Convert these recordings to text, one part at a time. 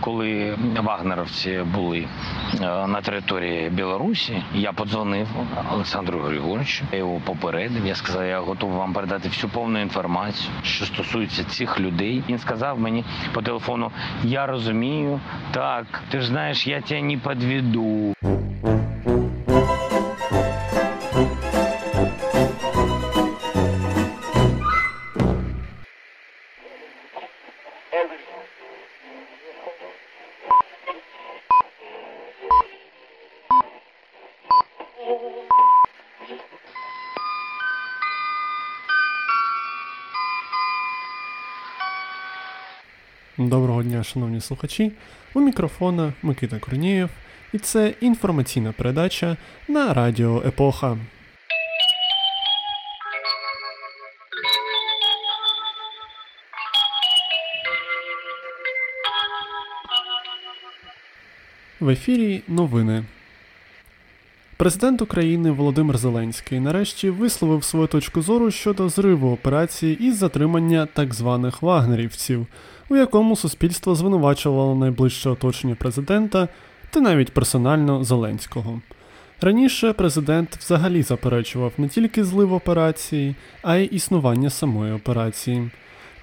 Коли вагнеровці були е, на території Білорусі, я подзвонив Олександру Григоровичу. Я його попередив. Я сказав, я готовий вам передати всю повну інформацію, що стосується цих людей. Він сказав мені по телефону: Я розумію, так ти ж знаєш, я тебе не підведу. Доброго дня, шановні слухачі. У мікрофона Микита Корнієв, і це інформаційна передача на Радіо Епоха. В ефірі новини. Президент України Володимир Зеленський нарешті висловив свою точку зору щодо зриву операції із затримання так званих вагнерівців, у якому суспільство звинувачувало найближче оточення президента та навіть персонально Зеленського. Раніше президент взагалі заперечував не тільки злив операції, а й існування самої операції.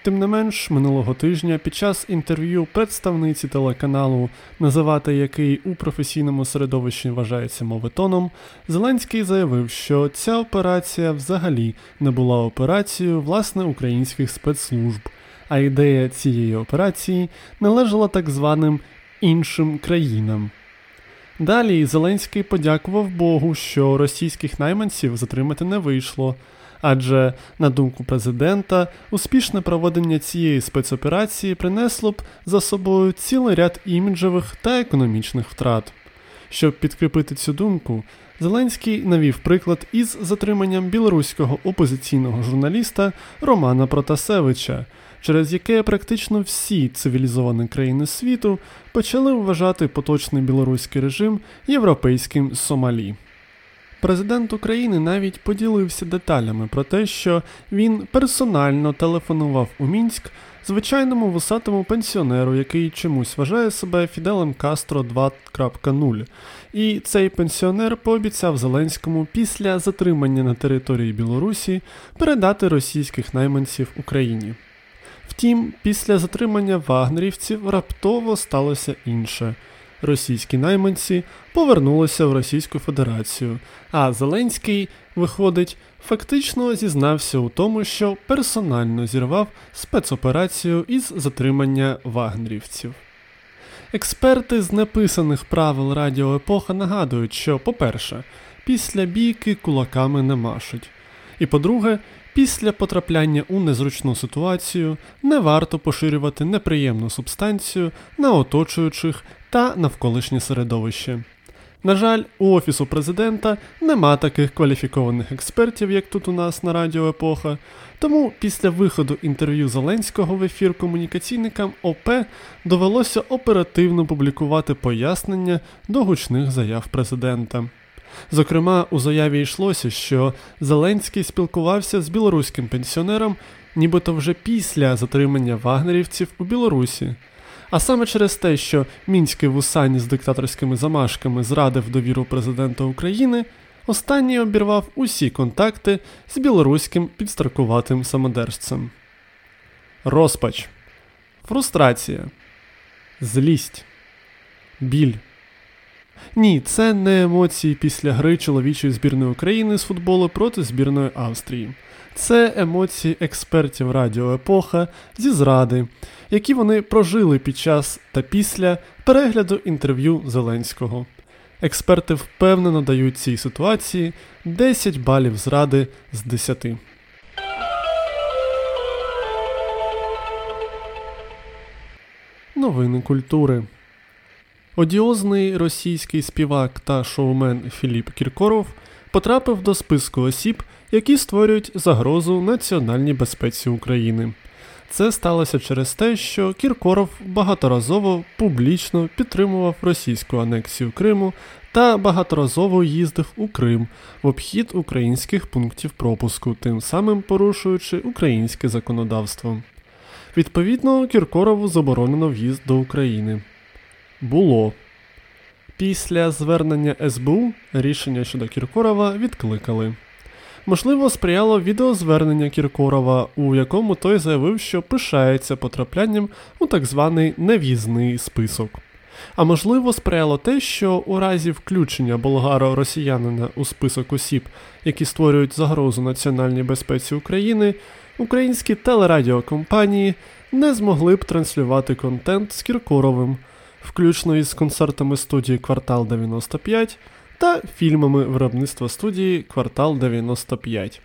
Тим не менш, минулого тижня під час інтерв'ю представниці телеканалу, називати який у професійному середовищі вважається моветоном, Зеленський заявив, що ця операція взагалі не була операцією власне українських спецслужб, а ідея цієї операції належала так званим іншим країнам. Далі Зеленський подякував Богу, що російських найманців затримати не вийшло. Адже, на думку президента, успішне проведення цієї спецоперації принесло б за собою цілий ряд іміджевих та економічних втрат. Щоб підкріпити цю думку, Зеленський навів приклад із затриманням білоруського опозиційного журналіста Романа Протасевича, через яке практично всі цивілізовані країни світу почали вважати поточний білоруський режим європейським Сомалі. Президент України навіть поділився деталями про те, що він персонально телефонував у Мінськ звичайному вусатому пенсіонеру, який чомусь вважає себе Фіделем Кастро 2.0. І цей пенсіонер пообіцяв Зеленському після затримання на території Білорусі передати російських найманців Україні. Втім, після затримання вагнерівців раптово сталося інше. Російські найманці повернулися в Російську Федерацію, а Зеленський, виходить, фактично зізнався у тому, що персонально зірвав спецоперацію із затримання вагнерівців. Експерти з написаних правил Радіо Епоха нагадують, що, по-перше, після бійки кулаками не машуть, і по-друге, після потрапляння у незручну ситуацію не варто поширювати неприємну субстанцію на оточуючих та навколишнє середовище. На жаль, у Офісу президента нема таких кваліфікованих експертів, як тут у нас на Радіо Епоха, тому після виходу інтерв'ю Зеленського в ефір комунікаційникам ОП довелося оперативно публікувати пояснення до гучних заяв президента. Зокрема, у заяві йшлося, що Зеленський спілкувався з білоруським пенсіонером, нібито вже після затримання вагнерівців у Білорусі. А саме через те, що мінський вусань з диктаторськими замашками зрадив довіру президента України, останній обірвав усі контакти з білоруським підстаркуватим самодержцем. Розпач, фрустрація, злість, біль. Ні, це не емоції після гри чоловічої збірної України з футболу проти збірної Австрії. Це емоції експертів Радіо Епоха зі зради, які вони прожили під час та після перегляду інтерв'ю Зеленського. Експерти впевнено дають цій ситуації 10 балів зради з 10. Новини культури. Одіозний російський співак та шоумен Філіп Кіркоров потрапив до списку осіб, які створюють загрозу національній безпеці України. Це сталося через те, що Кіркоров багаторазово публічно підтримував російську анексію Криму та багаторазово їздив у Крим в обхід українських пунктів пропуску, тим самим порушуючи українське законодавство. Відповідно, Кіркорову заборонено в'їзд до України. Було. Після звернення СБУ рішення щодо Кіркорова відкликали. Можливо, сприяло відеозвернення Кіркорова, у якому той заявив, що пишається потраплянням у так званий нев'їзний список. А можливо, сприяло те, що у разі включення болгаро-росіянина у список осіб, які створюють загрозу національній безпеці України, українські телерадіокомпанії не змогли б транслювати контент з Кіркоровим, включно із концертами студії Квартал 95 та фільмами виробництва студії Квартал 95.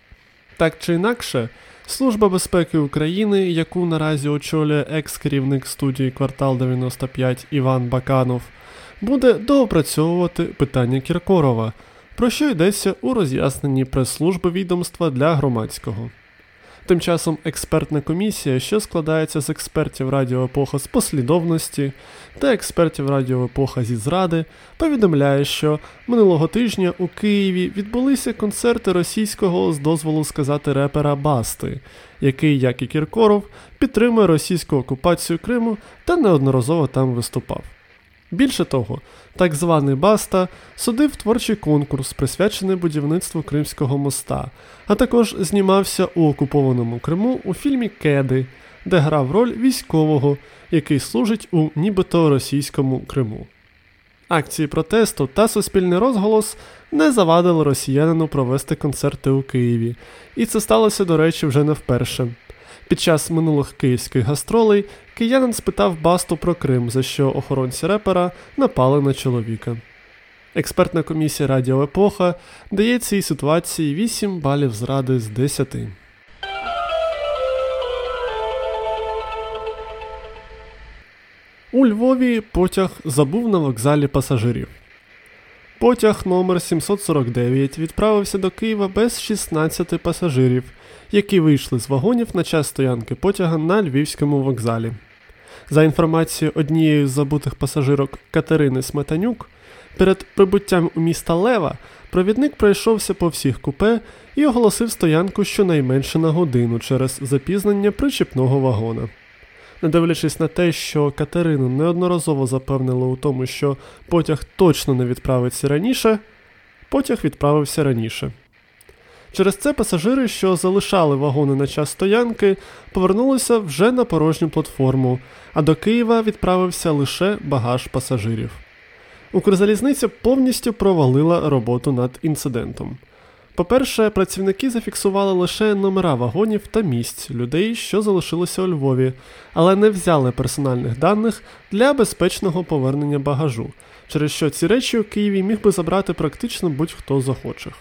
Так чи інакше, Служба безпеки України, яку наразі очолює екс-керівник студії Квартал 95 Іван Баканов, буде доопрацьовувати питання Кіркорова, про що йдеться у роз'ясненні прес-служби відомства для громадського. Тим часом експертна комісія, що складається з експертів Радіо Епоха з послідовності та експертів Радіо Епоха зі зради, повідомляє, що минулого тижня у Києві відбулися концерти російського з дозволу сказати репера Басти, який, як і Кіркоров, підтримує російську окупацію Криму та неодноразово там виступав. Більше того, так званий Баста судив творчий конкурс, присвячений будівництву Кримського моста, а також знімався у окупованому Криму у фільмі Кеди, де грав роль військового, який служить у нібито російському Криму. Акції протесту та суспільний розголос не завадили росіянину провести концерти у Києві, і це сталося, до речі, вже не вперше. Під час минулих київських гастролей киянин спитав Басту про Крим, за що охоронці репера напали на чоловіка. Експертна комісія Радіо Епоха дає цій ситуації 8 балів зради з 10. У Львові потяг забув на вокзалі пасажирів. Потяг номер 749 відправився до Києва без 16 пасажирів, які вийшли з вагонів на час стоянки потяга на львівському вокзалі. За інформацією однієї з забутих пасажирок Катерини Сметанюк, перед прибуттям у міста Лева провідник пройшовся по всіх купе і оголосив стоянку щонайменше на годину через запізнення причіпного вагона. Не дивлячись на те, що Катерину неодноразово запевнили у тому, що потяг точно не відправиться раніше, потяг відправився раніше. Через це пасажири, що залишали вагони на час стоянки, повернулися вже на порожню платформу, а до Києва відправився лише багаж пасажирів. Укрзалізниця повністю провалила роботу над інцидентом. По-перше, працівники зафіксували лише номера вагонів та місць людей, що залишилися у Львові, але не взяли персональних даних для безпечного повернення багажу, через що ці речі у Києві міг би забрати практично будь-хто з охочих.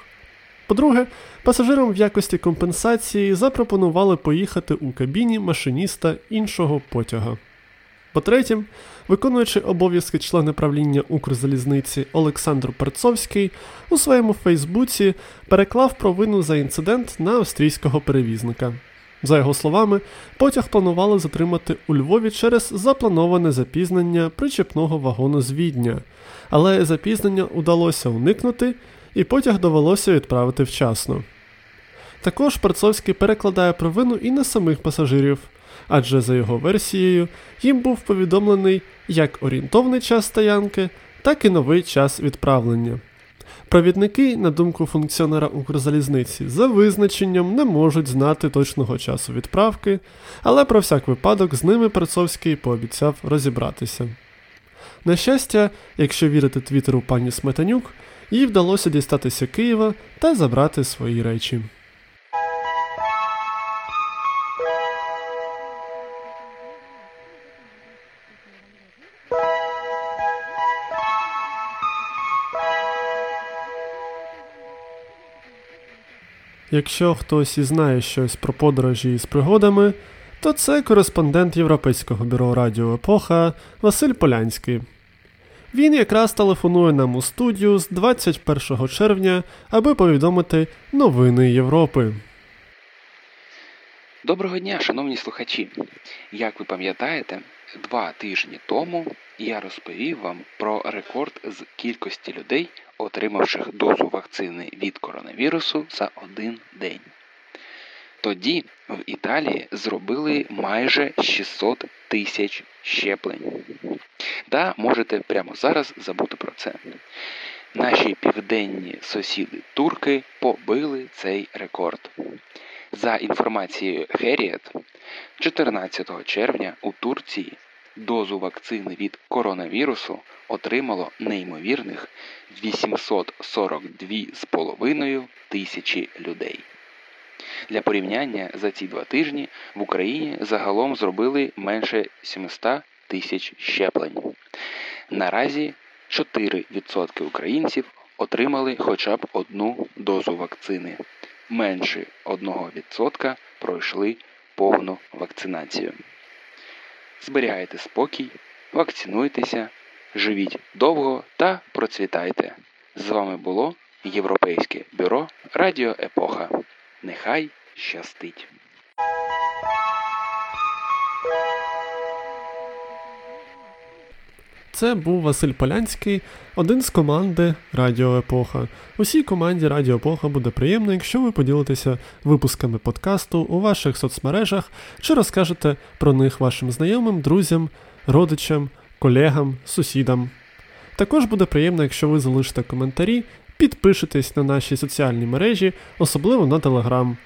По-друге, пасажирам в якості компенсації запропонували поїхати у кабіні машиніста іншого потяга. По-третє, виконуючи обов'язки члена правління Укрзалізниці Олександр Перцовський у своєму Фейсбуці переклав провину за інцидент на австрійського перевізника. За його словами, потяг планували затримати у Львові через заплановане запізнення причепного вагону з Відня, але запізнення удалося уникнути, і потяг довелося відправити вчасно. Також Перцовський перекладає провину і на самих пасажирів, адже за його версією їм був повідомлений як орієнтовний час стоянки, так і новий час відправлення. Провідники, на думку функціонера Укрзалізниці, за визначенням не можуть знати точного часу відправки, але про всяк випадок з ними Перцовський пообіцяв розібратися. На щастя, якщо вірити твіттеру пані Сметанюк, їй вдалося дістатися Києва та забрати свої речі. Якщо хтось і знає щось про подорожі з пригодами, то це кореспондент Європейського бюро Радіо Епоха Василь Полянський. Він якраз телефонує нам у студію з 21 червня, аби повідомити новини Європи. Доброго дня, шановні слухачі. Як ви пам'ятаєте, два тижні тому я розповів вам про рекорд з кількості людей, отримавших дозу вакцини від коронавірусу за один день. Тоді в Італії зробили майже 600 тисяч щеплень. Та можете прямо зараз забути про це. Наші південні сусіди турки побили цей рекорд. За інформацією Херіет, 14 червня у Турції дозу вакцини від коронавірусу отримало неймовірних 842,5 тисячі людей. Для порівняння за ці два тижні в Україні загалом зробили менше 700 тисяч щеплень. Наразі 4% українців отримали хоча б одну дозу вакцини. Менше 1% пройшли повну вакцинацію. Зберігайте спокій, вакцинуйтеся, живіть довго та процвітайте. З вами було Європейське бюро Радіо Епоха. Нехай щастить! Це був Василь Полянський, один з команди Радіо Епоха. Усій команді Радіо Епоха буде приємно, якщо ви поділитеся випусками подкасту у ваших соцмережах чи розкажете про них вашим знайомим, друзям, родичам, колегам, сусідам. Також буде приємно, якщо ви залишите коментарі, підпишетесь на наші соціальні мережі, особливо на Телеграм.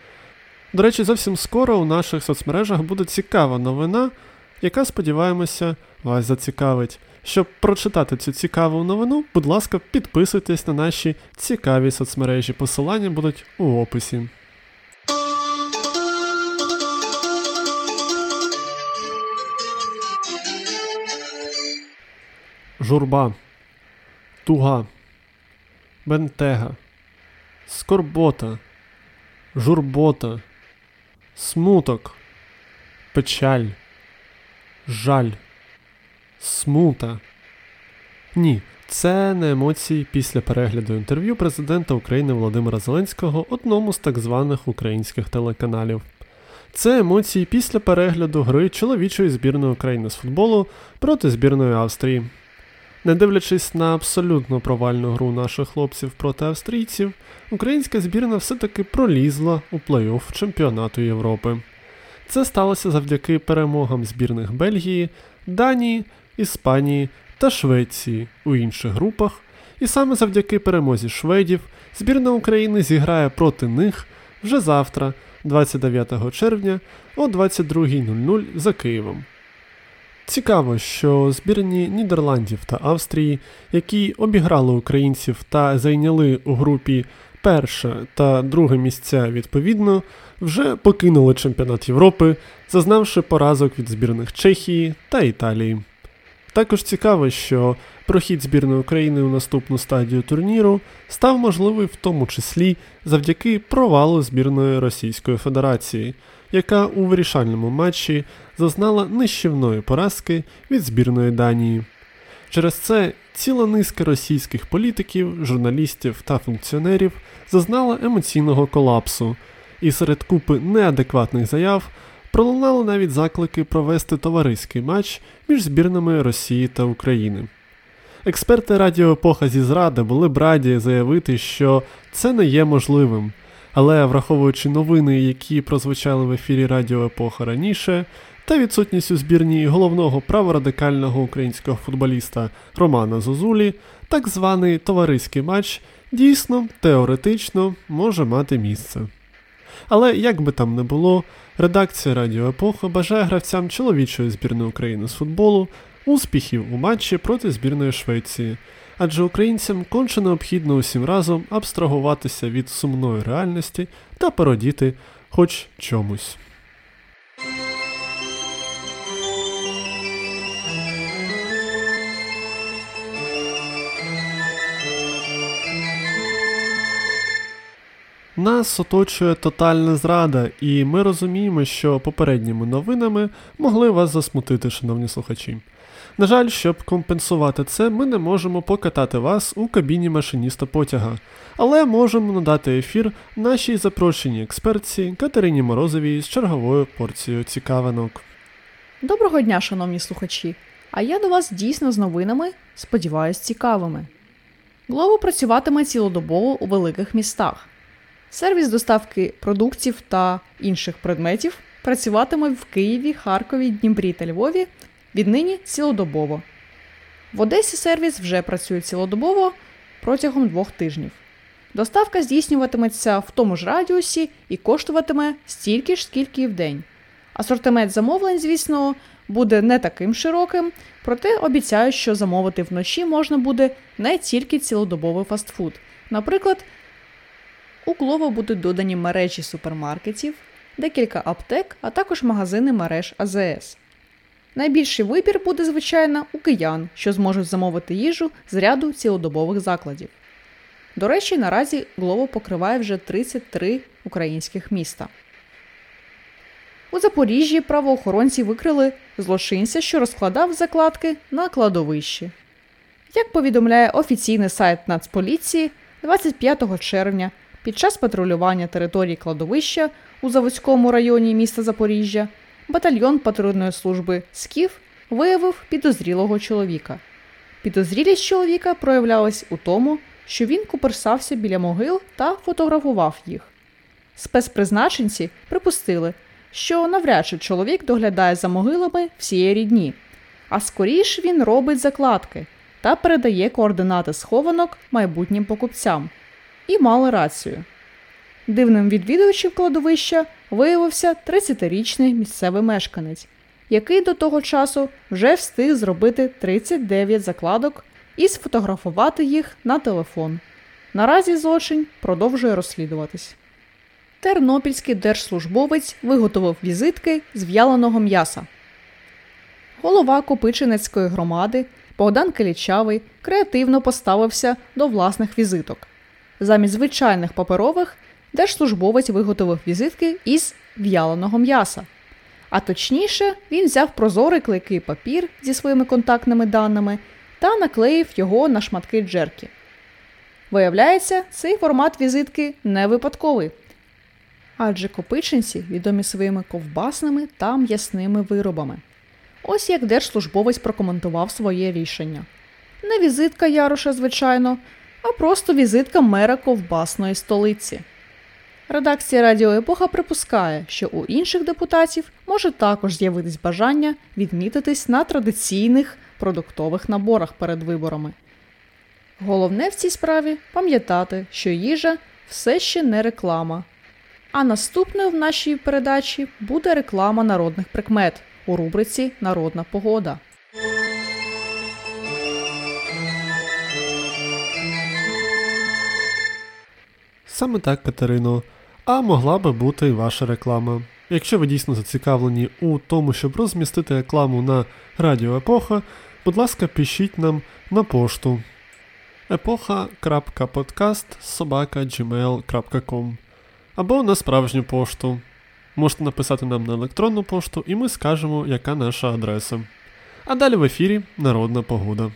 До речі, зовсім скоро у наших соцмережах буде цікава новина, яка, сподіваємося, вас зацікавить. Щоб прочитати цю цікаву новину, будь ласка, підписуйтесь на наші цікаві соцмережі. Посилання будуть у описі. Журба, туга, бентега, скорбота, журбота, смуток, печаль, жаль смута. Ні, це не емоції після перегляду інтерв'ю президента України Володимира Зеленського одному з так званих українських телеканалів. Це емоції після перегляду гри чоловічої збірної України з футболу проти збірної Австрії. Не дивлячись на абсолютно провальну гру наших хлопців проти австрійців, українська збірна все-таки пролізла у плей-офф чемпіонату Європи. Це сталося завдяки перемогам збірних Бельгії, Данії, Іспанії та Швеції у інших групах, і саме завдяки перемозі шведів збірна України зіграє проти них вже завтра, 29 червня о 22.00 за Києвом. Цікаво, що збірні Нідерландів та Австрії, які обіграли українців та зайняли у групі перше та друге місця відповідно, вже покинули чемпіонат Європи, зазнавши поразок від збірних Чехії та Італії. Також цікаво, що прохід збірної України у наступну стадію турніру став можливий в тому числі завдяки провалу збірної Російської Федерації, яка у вирішальному матчі зазнала нищівної поразки від збірної Данії. Через це ціла низка російських політиків, журналістів та функціонерів зазнала емоційного колапсу, і серед купи неадекватних заяв пролунали навіть заклики провести товариський матч між збірними Росії та України. Експерти Радіо Епоха зі зради були б раді заявити, що це не є можливим, але враховуючи новини, які прозвучали в ефірі Радіо Епоха раніше, та відсутність у збірні головного праворадикального українського футболіста Романа Зозулі, так званий товариський матч дійсно теоретично може мати місце. Але як би там не було, редакція Радіо Епоха бажає гравцям чоловічої збірної України з футболу успіхів у матчі проти збірної Швеції, адже українцям конче необхідно усім разом абстрагуватися від сумної реальності та породіти хоч чомусь. Нас оточує тотальна зрада, і ми розуміємо, що попередніми новинами могли вас засмутити, шановні слухачі. На жаль, щоб компенсувати це, ми не можемо покатати вас у кабіні машиніста потяга, але можемо надати ефір нашій запрошеній експертці Катерині Морозовій з черговою порцією цікавинок. Доброго дня, шановні слухачі! А я до вас дійсно з новинами, сподіваюсь, цікавими. Глово працюватиме цілодобово у великих містах. Сервіс доставки продуктів та інших предметів працюватиме в Києві, Харкові, Дніпрі та Львові віднині цілодобово. В Одесі сервіс вже працює цілодобово протягом двох тижнів. Доставка здійснюватиметься в тому ж радіусі і коштуватиме стільки ж, скільки і в день. Асортимент замовлень, звісно, буде не таким широким, проте обіцяю, що замовити вночі можна буде не тільки цілодобовий фастфуд. Наприклад, у Glovo будуть додані мережі супермаркетів, декілька аптек, а також магазини мереж АЗС. Найбільший вибір буде, звичайно, у киян, що зможуть замовити їжу з ряду цілодобових закладів. До речі, наразі Glovo покриває вже 33 українських міста. У Запоріжжі правоохоронці викрили злочинця, що розкладав закладки на кладовищі. Як повідомляє офіційний сайт Нацполіції, 25 червня під час патрулювання території кладовища у Заводському районі міста Запоріжжя батальйон патрульної служби СКІФ виявив підозрілого чоловіка. Підозрілість чоловіка проявлялась у тому, що він куперсався біля могил та фотографував їх. Спецпризначенці припустили, що навряд чи чоловік доглядає за могилами всієї рідні, а скоріш він робить закладки та передає координати схованок майбутнім покупцям. І мали рацію. Дивним відвідувачем кладовища виявився 30-річний місцевий мешканець, який до того часу вже встиг зробити 39 закладок і сфотографувати їх на телефон. Наразі злочин продовжує розслідуватись. Тернопільський держслужбовець виготовив візитки з в'яленого м'яса. Голова Копичинецької громади Богдан Калічавий креативно поставився до власних візиток. Замість звичайних паперових держслужбовець виготовив візитки із в'яленого м'яса. А точніше, він взяв прозорий клейкий папір зі своїми контактними даними та наклеїв його на шматки джерки. Виявляється, цей формат візитки не випадковий. Адже копичинці відомі своїми ковбасними та м'ясними виробами. Ось як держслужбовець прокоментував своє рішення. Не візитка Яроша, звичайно, а просто візитка мера ковбасної столиці. Редакція Радіо Епоха припускає, що у інших депутатів може також з'явитись бажання відмітитись на традиційних продуктових наборах перед виборами. Головне в цій справі пам'ятати, що їжа все ще не реклама. А наступною в нашій передачі буде реклама народних прикмет у рубриці Народна погода. Саме так, Катерино. А могла би бути і ваша реклама. Якщо ви дійсно зацікавлені у тому, щоб розмістити рекламу на Радіо Епоха, будь ласка, пишіть нам на пошту epocha.podcast.gmail.com або на справжню пошту. Можете написати нам на електронну пошту, і ми скажемо, яка наша адреса. А далі в ефірі Народна погода.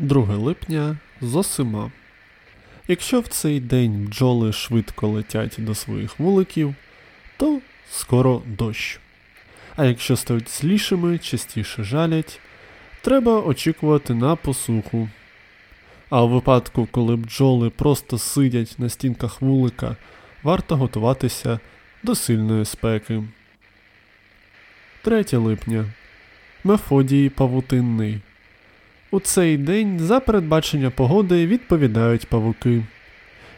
Друге липня зосима. Якщо в цей день бджоли швидко летять до своїх вуликів, то скоро дощ. А якщо стають злішими, частіше жалять, треба очікувати на посуху. А у випадку, коли бджоли просто сидять на стінках вулика, варто готуватися до сильної спеки. 3 липня. Мефодій павутинний. У цей день за передбачення погоди відповідають павуки.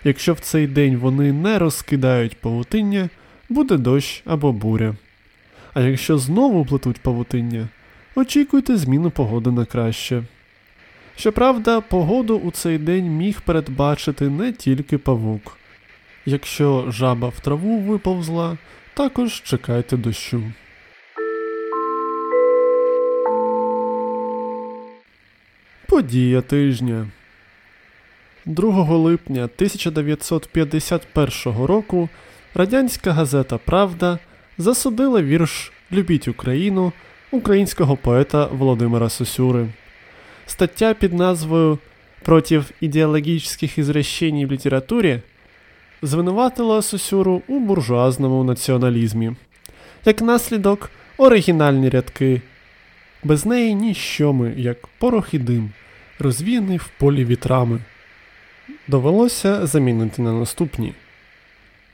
Якщо в цей день вони не розкидають павутиння, буде дощ або буря. А якщо знову плетуть павутиння, очікуйте зміну погоди на краще. Щоправда, погоду у цей день міг передбачити не тільки павук. Якщо жаба в траву виповзла, також чекайте дощу. Подія тижня. 2 липня 1951 року радянська газета Правда засудила вірш Любіть Україну українського поета Володимира Сосюри. Стаття під назвою Против ідеологічних ізрещень в літературі звинуватила Сосюру у буржуазному націоналізмі. Як наслідок, оригінальні рядки. Без неї ніщо ми, як порох і дим, розвіяний в полі вітрами. довелося замінити на наступні.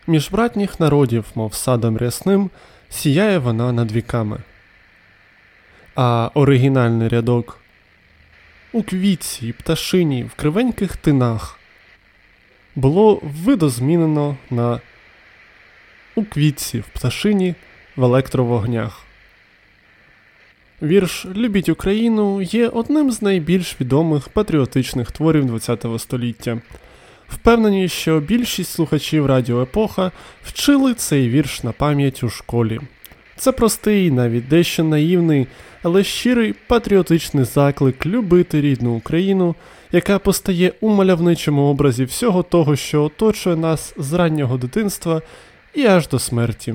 Між братніх народів, мов садом рясним, сіяє вона над віками. А оригінальний рядок у квітці і пташині в кривеньких тинах було видозмінено на у квітці в пташині в електровогнях. Вірш Любіть Україну є одним з найбільш відомих патріотичних творів ХХ століття. Впевнені, що більшість слухачів Радіо Епоха вчили цей вірш на пам'ять у школі. Це простий, навіть дещо наївний, але щирий патріотичний заклик любити рідну Україну, яка постає у мальовничому образі всього того, що оточує нас з раннього дитинства і аж до смерті.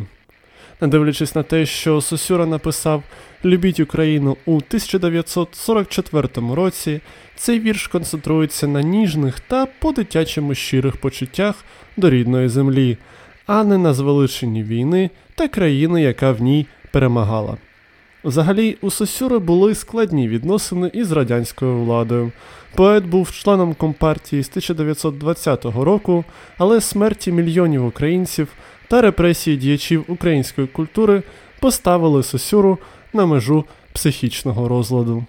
Дивлячись на те, що Сосюра написав Любіть Україну у 1944 році, цей вірш концентрується на ніжних та по-дитячому щирих почуттях до рідної землі, а не на звеличенні війни та країни, яка в ній перемагала. Взагалі, у Сосюри були складні відносини із радянською владою. Поет був членом компартії з 1920 року, але смерті мільйонів українців та репресії діячів української культури поставили Сосюру на межу психічного розладу.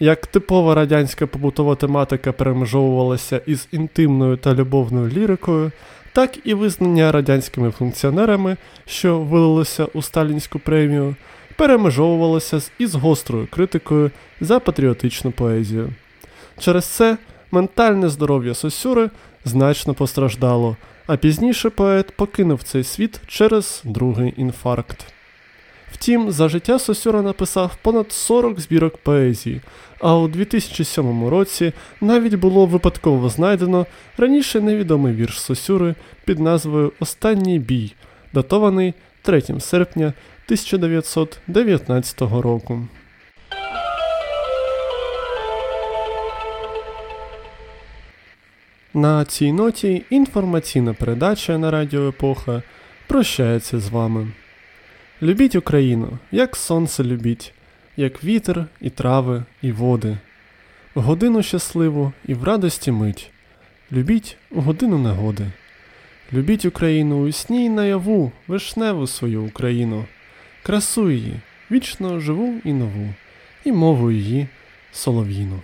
Як типова радянська побутова тематика перемежовувалася із інтимною та любовною лірикою, так і визнання радянськими функціонерами, що вилилося у сталінську премію, перемежовувалося із гострою критикою за патріотичну поезію. Через це ментальне здоров'я Сосюри значно постраждало, а пізніше поет покинув цей світ через другий інфаркт. Втім, за життя Сосюра написав понад 40 збірок поезії, а у 2007 році навіть було випадково знайдено раніше невідомий вірш Сосюри під назвою Останній бій, датований 3 серпня 1919 року. На цій ноті інформаційна передача на Радіо Епоха прощається з вами. Любіть Україну, як сонце любіть, як вітер і трави, і води. Годину щасливу і в радості мить. Любіть у годину негоди. Любіть Україну у сні й наяву, вишневу свою Україну, красу її, вічно живу і нову, і мову її солов'їну.